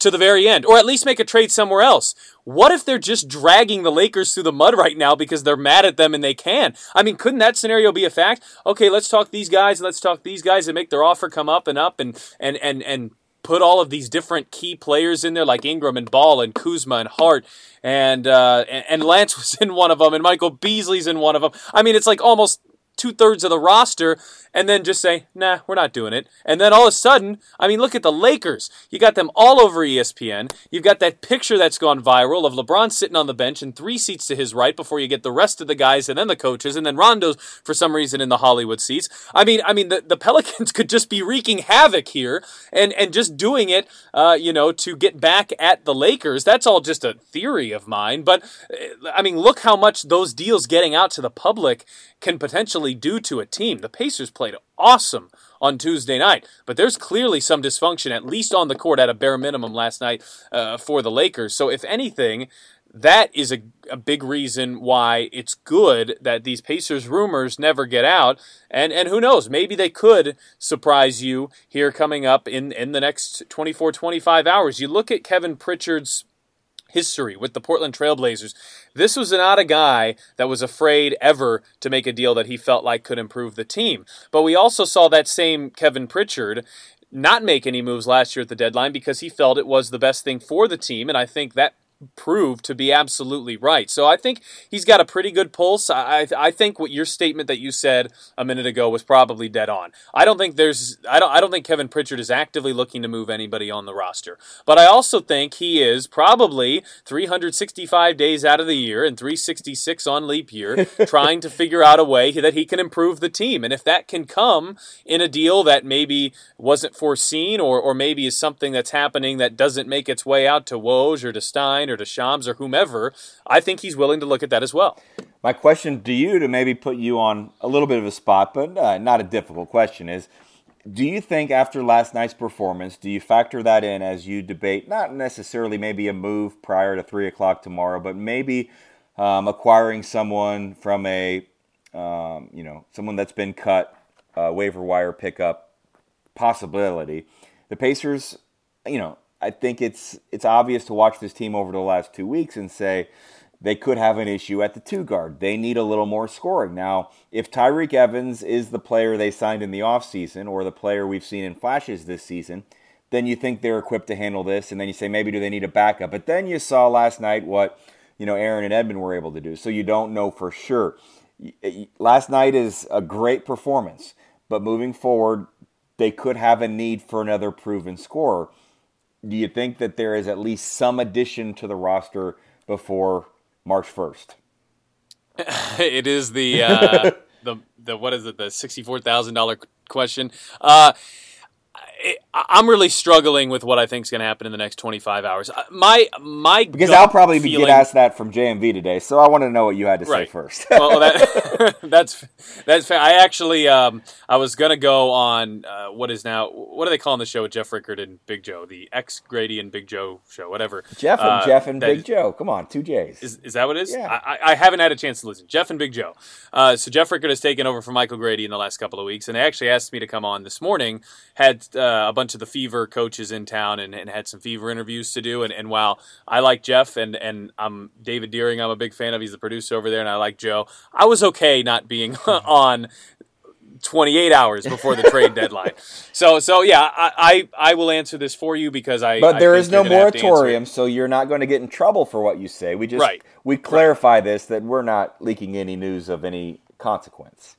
to the very end, or at least make a trade somewhere else. What if they're just dragging the Lakers through the mud right now because they're mad at them and they can? I mean, couldn't that scenario be a fact? Okay, let's talk these guys, let's talk these guys and make their offer come up and up and and and and put all of these different key players in there like Ingram and Ball and Kuzma and Hart and uh, and Lance was in one of them and Michael Beasley's in one of them. I mean, it's like almost two thirds of the roster and then just say, nah, we're not doing it. And then all of a sudden, I mean, look at the Lakers. You got them all over ESPN. You've got that picture that's gone viral of LeBron sitting on the bench and three seats to his right before you get the rest of the guys and then the coaches and then Rondo's for some reason in the Hollywood seats. I mean, I mean, the, the Pelicans could just be wreaking havoc here and, and just doing it, uh, you know, to get back at the Lakers. That's all just a theory of mine. But, uh, I mean, look how much those deals getting out to the public can potentially do to a team. The Pacers played awesome on Tuesday night, but there's clearly some dysfunction, at least on the court, at a bare minimum last night uh, for the Lakers. So, if anything, that is a, a big reason why it's good that these Pacers rumors never get out. And and who knows, maybe they could surprise you here coming up in, in the next 24, 25 hours. You look at Kevin Pritchard's history with the Portland Trailblazers. This was not a guy that was afraid ever to make a deal that he felt like could improve the team. But we also saw that same Kevin Pritchard not make any moves last year at the deadline because he felt it was the best thing for the team. And I think that proved to be absolutely right. So I think he's got a pretty good pulse. I I think what your statement that you said a minute ago was probably dead on. I don't think there's I don't I don't think Kevin Pritchard is actively looking to move anybody on the roster. But I also think he is probably 365 days out of the year and 366 on leap year trying to figure out a way that he can improve the team. And if that can come in a deal that maybe wasn't foreseen or or maybe is something that's happening that doesn't make its way out to Woj or to Stein or to Shams or whomever, I think he's willing to look at that as well. My question to you, to maybe put you on a little bit of a spot, but uh, not a difficult question, is do you think after last night's performance, do you factor that in as you debate not necessarily maybe a move prior to 3 o'clock tomorrow, but maybe um, acquiring someone from a um, you know someone that's been cut uh, waiver wire pickup possibility. The Pacers, you know, I think it's it's obvious to watch this team over the last two weeks and say they could have an issue at the two guard. They need a little more scoring. Now, if Tyreke Evans is the player they signed in the offseason or the player we've seen in flashes this season, then you think they're equipped to handle this, and then you say maybe do they need a backup? But then you saw last night what you know Aaron and Edmond were able to do, so you don't know for sure. Last night is a great performance, but moving forward, they could have a need for another proven scorer. Do you think that there is at least some addition to the roster before March first? it is the uh, the the what is it the sixty four thousand dollar question. Uh, I'm really struggling with what I think is going to happen in the next 25 hours. My my because I'll probably feeling, get asked that from JMV today, so I want to know what you had to right. say first. well, that, that's that's fair. I actually um, I was going to go on uh, what is now what are they calling the show with Jeff Rickard and Big Joe, the ex Grady and Big Joe show, whatever. Jeff and uh, Jeff and Big Joe. Come on, two J's. Is, is that what it is? Yeah. I, I haven't had a chance to listen. Jeff and Big Joe. Uh, so Jeff Rickard has taken over for Michael Grady in the last couple of weeks, and they actually asked me to come on this morning. Had uh, Uh, a bunch of the Fever coaches in town and, and had some Fever interviews to do. And, and while I like Jeff and, and I'm David Deering, I'm a big fan of. He's the producer over there, and I like Joe. I was okay not being mm-hmm. on 28 hours before the trade deadline. So, so yeah, I, I, I, will answer this for you because I. But there I is no moratorium, so you're not going to get in trouble for what you say. We just right. we clarify right. this that we're not leaking any news of any consequence.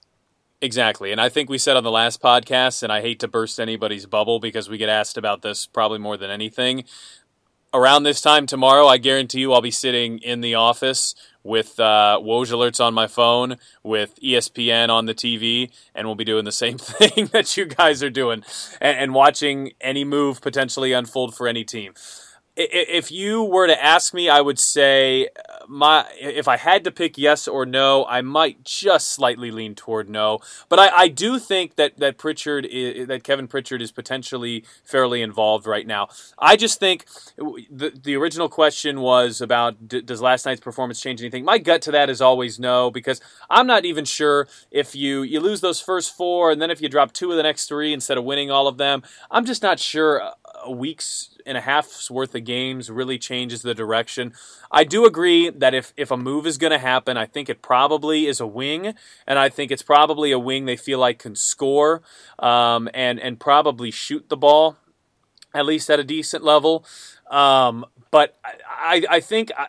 Exactly. And I think we said on the last podcast, and I hate to burst anybody's bubble because we get asked about this probably more than anything. Around this time tomorrow, I guarantee you I'll be sitting in the office with uh, Woj alerts on my phone, with ESPN on the TV, and we'll be doing the same thing that you guys are doing and, and watching any move potentially unfold for any team if you were to ask me, I would say my if I had to pick yes or no, I might just slightly lean toward no. But I, I do think that that Pritchard is, that Kevin Pritchard is potentially fairly involved right now. I just think the the original question was about does last night's performance change anything? My gut to that is always no because I'm not even sure if you you lose those first four and then if you drop two of the next three instead of winning all of them, I'm just not sure a week's and a half's worth of games really changes the direction. I do agree that if, if a move is going to happen, I think it probably is a wing, and I think it's probably a wing they feel like can score um, and and probably shoot the ball at least at a decent level. Um, but I, I, I think. I,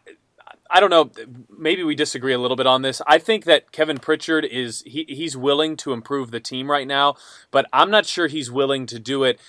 I don't know. Maybe we disagree a little bit on this. I think that Kevin Pritchard is he, he's willing to improve the team right now, but I'm not sure he's willing to do it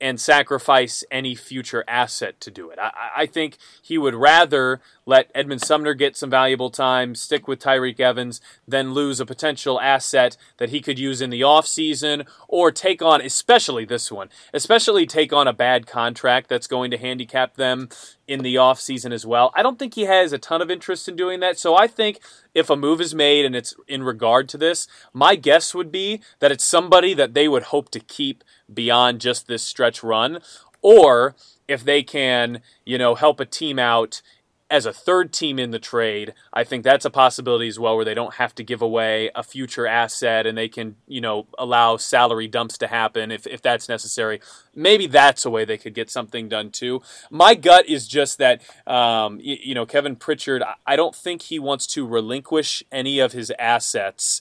and sacrifice any future asset to do it. I, I, think he would rather let Edmond Sumner get some valuable time, stick with Tyreke Evans, then lose a potential asset that he could use in the offseason or take on, especially this one, especially take on a bad contract that's going to handicap them in the offseason as well. I don't think he has a ton of interest in doing that. So I think if a move is made and it's in regard to this, my guess would be that it's somebody that they would hope to keep beyond just this stretch run, or if they can, you know, help a team out as a third team in the trade, I think that's a possibility as well, where they don't have to give away a future asset and they can, you know, allow salary dumps to happen if, if that's necessary. Maybe that's a way they could get something done too. My gut is just that, um, you, you know, Kevin Pritchard, I don't think he wants to relinquish any of his assets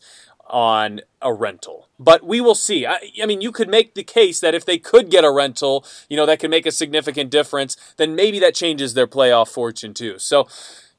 on a rental. But we will see. I, I, mean, you could make the case that if they could get a rental, you know, that could make a significant difference, then maybe that changes their playoff fortune too. So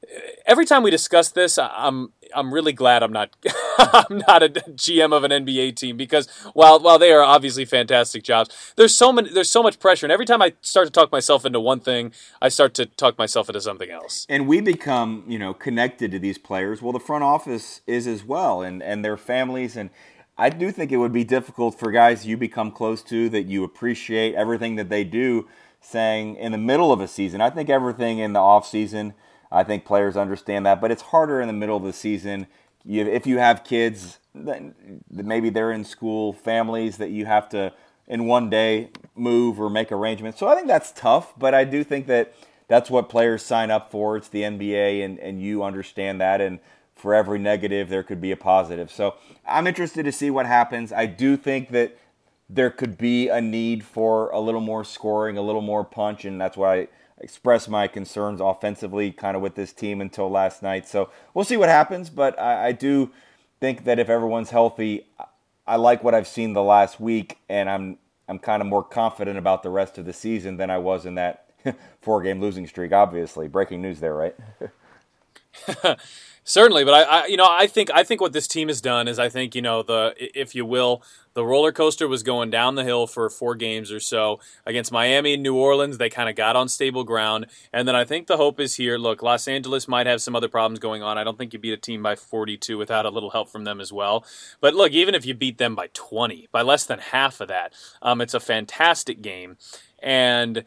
eh, every time we discuss this, I'm I'm really glad I'm not I'm not a GM of an NBA team because while while they are obviously fantastic jobs, there's so many there's so much pressure, and every time I start to talk myself into one thing, I start to talk myself into something else. And we become you know connected to these players. Well, the front office is as well, and and their families and. I do think it would be difficult for guys you become close to that you appreciate everything that they do saying in the middle of a season. I think everything in the off season I think players understand that, but it's harder in the middle of the season. You, if you have kids, maybe they're in school, families that you have to in one day move or make arrangements. So I think that's tough, but I do think that that's what players sign up for. It's the NBA, and, and you understand that. And for every negative, there could be a positive. So I'm interested to see what happens. I do think that there could be a need for a little more scoring, a little more punch, and that's why I expressed my concerns offensively kind of with this team until last night. So we'll see what happens, but I, I do think that if everyone's healthy, I like what I've seen the last week, and I'm I'm kind of more confident about the rest of the season than I was in that four game losing streak. Obviously, breaking news there, right? Certainly, but I, I, you know, I think I think what this team has done is I think you know the if you will the roller coaster was going down the hill for four games or so against Miami and New Orleans. They kind of got on stable ground, and then I think the hope is here. Look, Los Angeles might have some other problems going on. I don't think you beat a team by 42 without a little help from them as well. But look, even if you beat them by 20, by less than half of that, um, it's a fantastic game, and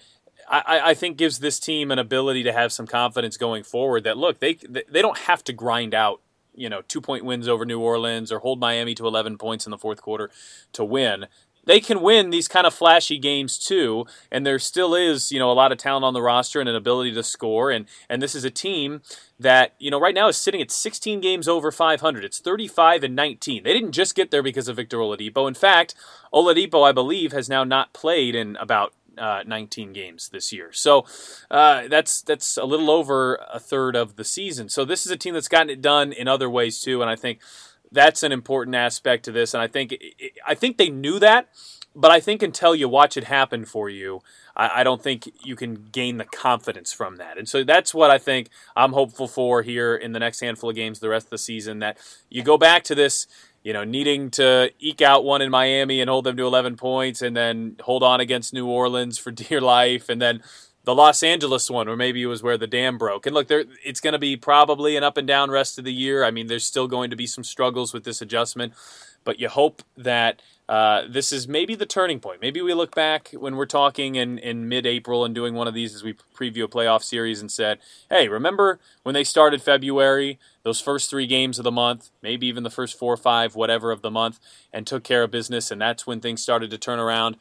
I, I, think gives this team an ability to have some confidence going forward. That look, they they don't have to grind out you know two point wins over New Orleans or hold Miami to 11 points in the fourth quarter to win. They can win these kind of flashy games too, and there still is you know a lot of talent on the roster and an ability to score. and And this is a team that you know right now is sitting at 16 games over 500. It's 35 and 19. They didn't just get there because of Victor Oladipo. In fact, Oladipo, I believe, has now not played in about uh, 19 games this year. So uh, that's that's a little over a third of the season. So this is a team that's gotten it done in other ways too, and I think that's an important aspect to this. And I think I think they knew that, but I think until you watch it happen for you, I, I don't think you can gain the confidence from that. And so that's what I think I'm hopeful for here in the next handful of games, the rest of the season. That you go back to this you know, needing to eke out one in Miami and hold them to 11 points and then hold on against New Orleans for dear life and then the Los Angeles one, or maybe it was where the dam broke. And look, there it's going to be probably an up and down rest of the year. I mean, there's still going to be some struggles with this adjustment, but you hope that uh, this is maybe the turning point. Maybe we look back when we're talking in, in mid April and doing one of these as we preview a playoff series and said, hey, remember when they started February, those first three games of the month, maybe even the first four or five, whatever of the month, and took care of business, and that's when things started to turn around?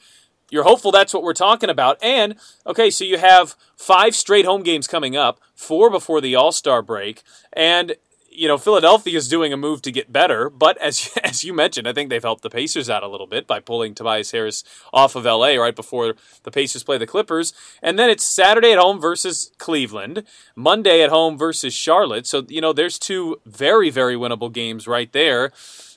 You're hopeful that's what we're talking about. And, okay, so you have five straight home games coming up, four before the All Star break, and you know, Philadelphia is doing a move to get better, but as as you mentioned, I think they've helped the Pacers out a little bit by pulling Tobias Harris off of LA right before the Pacers play the Clippers, and then it's Saturday at home versus Cleveland, Monday at home versus Charlotte. So you know, there's two very very winnable games right there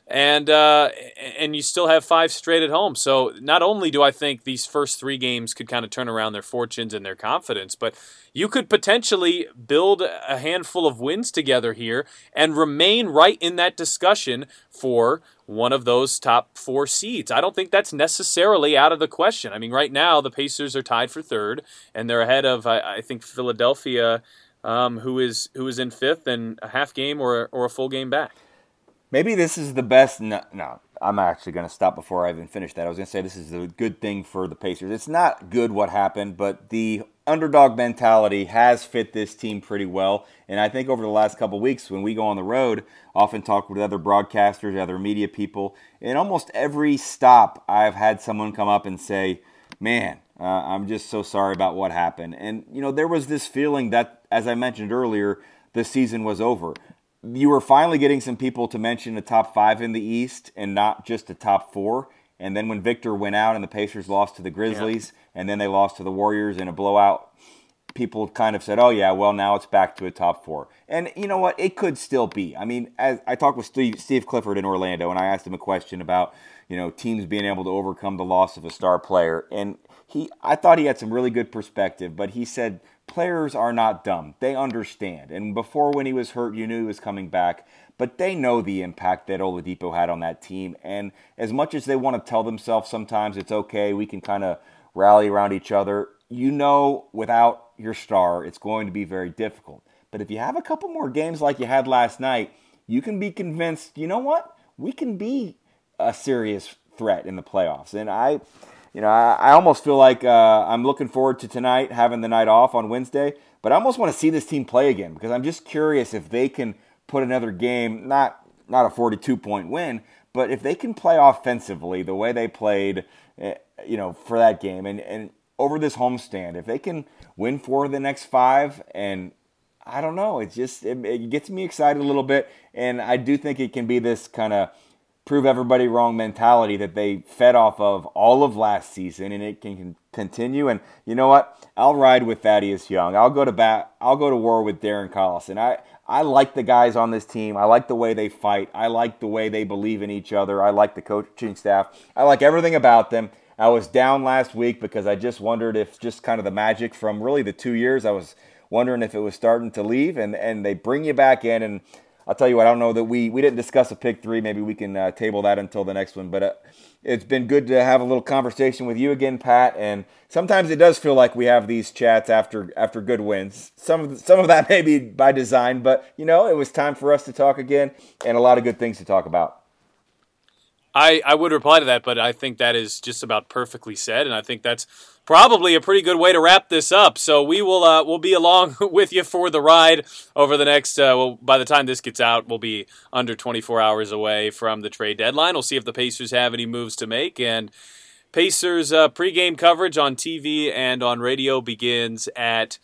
and uh, and you still have five straight at home. So not only do I think these first three games could kind of turn around their fortunes and their confidence, but you could potentially build a handful of wins together here and remain right in that discussion for one of those top four seeds. I don't think that's necessarily out of the question. I mean, right now the Pacers are tied for third, and they're ahead of I, I think Philadelphia. Um, who is who is in fifth and a half game or or a full game back? Maybe this is the best. No, no I'm actually going to stop before I even finish that. I was going to say this is a good thing for the Pacers. It's not good what happened, but the underdog mentality has fit this team pretty well. And I think over the last couple weeks, when we go on the road, often talk with other broadcasters, other media people, in almost every stop, I've had someone come up and say, "Man, uh, I'm just so sorry about what happened." And you know, there was this feeling that, as I mentioned earlier, the season was over you were finally getting some people to mention a top five in the East and not just a top four. And then when Victor went out and the Pacers lost to the Grizzlies yeah. and then they lost to the Warriors in a blowout, people kind of said, "Oh yeah, well now it's back to a top four. And you know what? It could still be. I mean, as I talked with Steve, Steve Clifford in Orlando, and I asked him a question about you know teams being able to overcome the loss of a star player, and he I thought he had some really good perspective, but he said players are not dumb. They understand. And before when he was hurt, you knew he was coming back. But they know the impact that Oladipo had on that team. And as much as they want to tell themselves sometimes it's okay, we can kind of rally around each other, you know without your star, it's going to be very difficult. But if you have a couple more games like you had last night, you can be convinced, you know what? We can be a serious threat in the playoffs. And I you know, I, I almost feel like uh, I'm looking forward to tonight having the night off on Wednesday, but I almost want to see this team play again because I'm just curious if they can put another game, not not a 42 point win, but if they can play offensively the way they played, eh, you know, for that game, and and over this homestand. If they can win four of the next five, and I don't know, it just it, it gets me excited a little bit, and I do think it can be this kind of prove everybody wrong mentality that they fed off of all of last season, and it can continue. And you know what? I'll ride with Thaddeus Young. I'll go to bat. I'll go to war with Darren Collison. I I like the guys on this team. I like the way they fight. I like the way they believe in each other. I like the coaching staff. I like everything about them. I was down last week because I just wondered if just kind of the magic from really the two years I was wondering if it was starting to leave, and and they bring you back in and I'll tell you what, I don't know that we, we didn't discuss a pick three. Maybe we can uh, table that until the next one. But uh, it's been good to have a little conversation with you again, Pat. And sometimes it does feel like we have these chats after after good wins. Some of some of that may be by design, but you know, it was time for us to talk again, and a lot of good things to talk about. I, I would reply to that, but I think that is just about perfectly said, and I think that's probably a pretty good way to wrap this up. So we will uh, we'll be along with you for the ride over the next. Uh, well, by the time this gets out, we'll be under 24 hours away from the trade deadline. We'll see if the Pacers have any moves to make, and Pacers uh, pregame coverage on TV and on radio begins at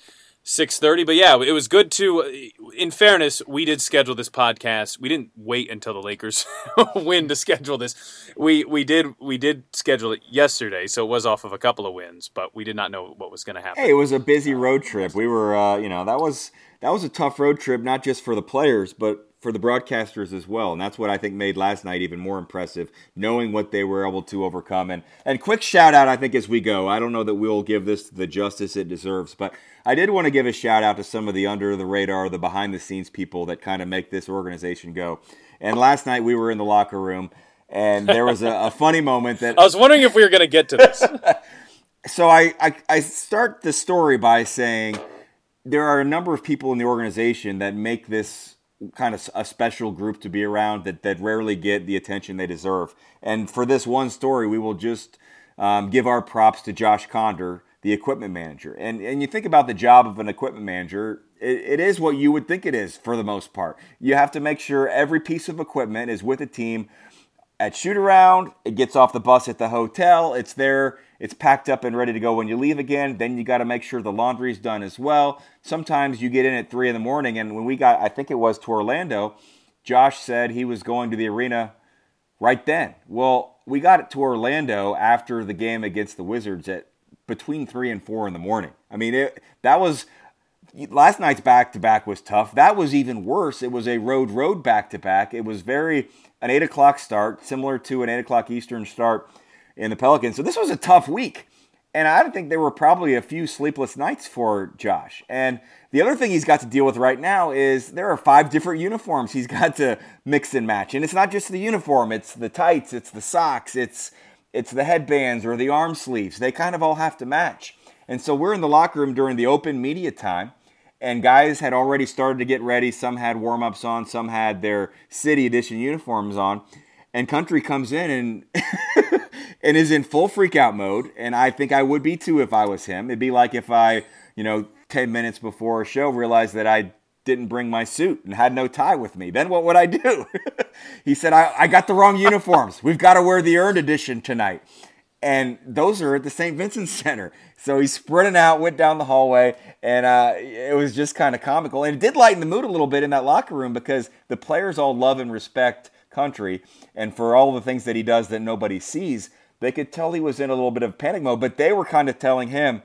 6:30 but yeah it was good to in fairness we did schedule this podcast. We didn't wait until the Lakers win to schedule this. We we did we did schedule it yesterday so it was off of a couple of wins but we did not know what was going to happen. Hey it was a busy road trip. We were uh, you know that was that was a tough road trip not just for the players but for the broadcasters as well. And that's what I think made last night even more impressive, knowing what they were able to overcome. And and quick shout out, I think, as we go. I don't know that we'll give this the justice it deserves, but I did want to give a shout out to some of the under the radar, the behind the scenes people that kind of make this organization go. And last night we were in the locker room, and there was a, a funny moment that I was wondering if we were going to get to this. so I, I I start the story by saying there are a number of people in the organization that make this kind of a special group to be around that, that rarely get the attention they deserve. And for this one story, we will just um, give our props to Josh Conder, the equipment manager. And, and you think about the job of an equipment manager, it, it is what you would think it is for the most part. You have to make sure every piece of equipment is with a team at shoot around, it gets off the bus at the hotel, it's there, it's packed up and ready to go when you leave again. Then you got to make sure the laundry's done as well. Sometimes you get in at three in the morning, and when we got, I think it was to Orlando, Josh said he was going to the arena right then. Well, we got it to Orlando after the game against the Wizards at between three and four in the morning. I mean, it, that was last night's back to back was tough. That was even worse. It was a road road back to back. It was very an eight o'clock start, similar to an eight o'clock Eastern start in the Pelicans. So this was a tough week. And I think there were probably a few sleepless nights for Josh. And the other thing he's got to deal with right now is there are five different uniforms he's got to mix and match. And it's not just the uniform, it's the tights, it's the socks, it's it's the headbands or the arm sleeves. They kind of all have to match. And so we're in the locker room during the open media time, and guys had already started to get ready. Some had warm ups on, some had their city edition uniforms on. And Country comes in and and is in full freak out mode. And I think I would be too if I was him. It'd be like if I, you know, 10 minutes before a show realized that I didn't bring my suit and had no tie with me. Then what would I do? he said, I, I got the wrong uniforms. We've got to wear the earned edition tonight. And those are at the St. Vincent Center. So he sprinted out, went down the hallway, and uh, it was just kind of comical. And it did lighten the mood a little bit in that locker room because the players all love and respect Country. And for all the things that he does that nobody sees, they could tell he was in a little bit of panic mode, but they were kind of telling him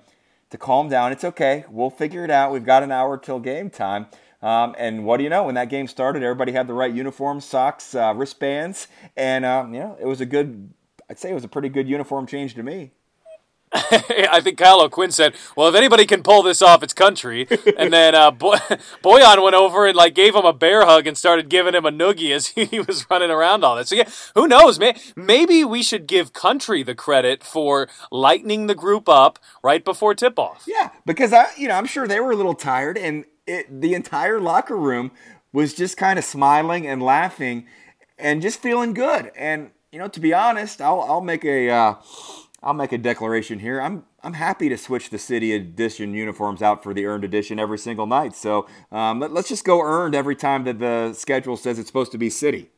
to calm down. It's okay. We'll figure it out. We've got an hour till game time. Um, and what do you know? When that game started, everybody had the right uniforms, socks, uh, wristbands, and uh, you know it was a good. I'd say it was a pretty good uniform change to me. I think Kyle O'Quinn said, "Well, if anybody can pull this off, it's country." And then uh, Boy- Bojan went over and like gave him a bear hug and started giving him a noogie as he was running around all that. So yeah, who knows, man? Maybe we should give country the credit for lightening the group up right before tip off. Yeah, because I, you know, I'm sure they were a little tired, and it, the entire locker room was just kind of smiling and laughing and just feeling good. And you know, to be honest, I'll I'll make a. Uh, I'll make a declaration here. I'm I'm happy to switch the city edition uniforms out for the earned edition every single night. So um, let, us just go earned every time that the schedule says it's supposed to be city.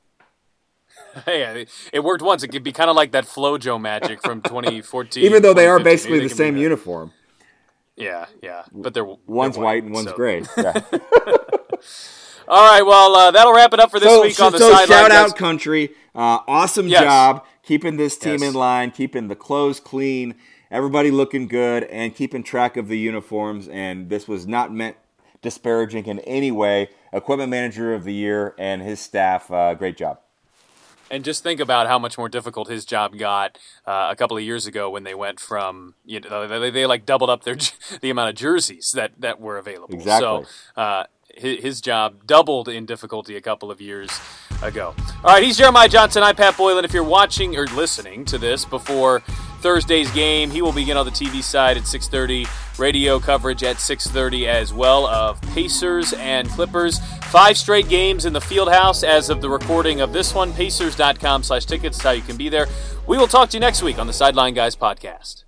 hey, it worked once. It could be kind of like that FloJo magic from 2014. Even though they are basically the same uniform. Yeah, yeah, but they're one's they're white, white, and one's so. gray. Yeah. All right, well, uh, that'll wrap it up for this so, week on the so sideline. Shout out, country! Uh, awesome yes. job keeping this team yes. in line, keeping the clothes clean, everybody looking good, and keeping track of the uniforms. And this was not meant disparaging in any way. Equipment manager of the year and his staff, uh, great job. And just think about how much more difficult his job got uh, a couple of years ago when they went from you know they, they like doubled up their the amount of jerseys that that were available. Exactly. So uh, his, his job doubled in difficulty a couple of years ago. All right, he's Jeremiah Johnson. I'm Pat Boylan. If you're watching or listening to this before Thursday's game, he will begin on the TV side at 6:30. Radio coverage at 6:30 as well of Pacers and Clippers. Five straight games in the Fieldhouse as of the recording of this one. Pacers.com/tickets. How you can be there. We will talk to you next week on the Sideline Guys podcast.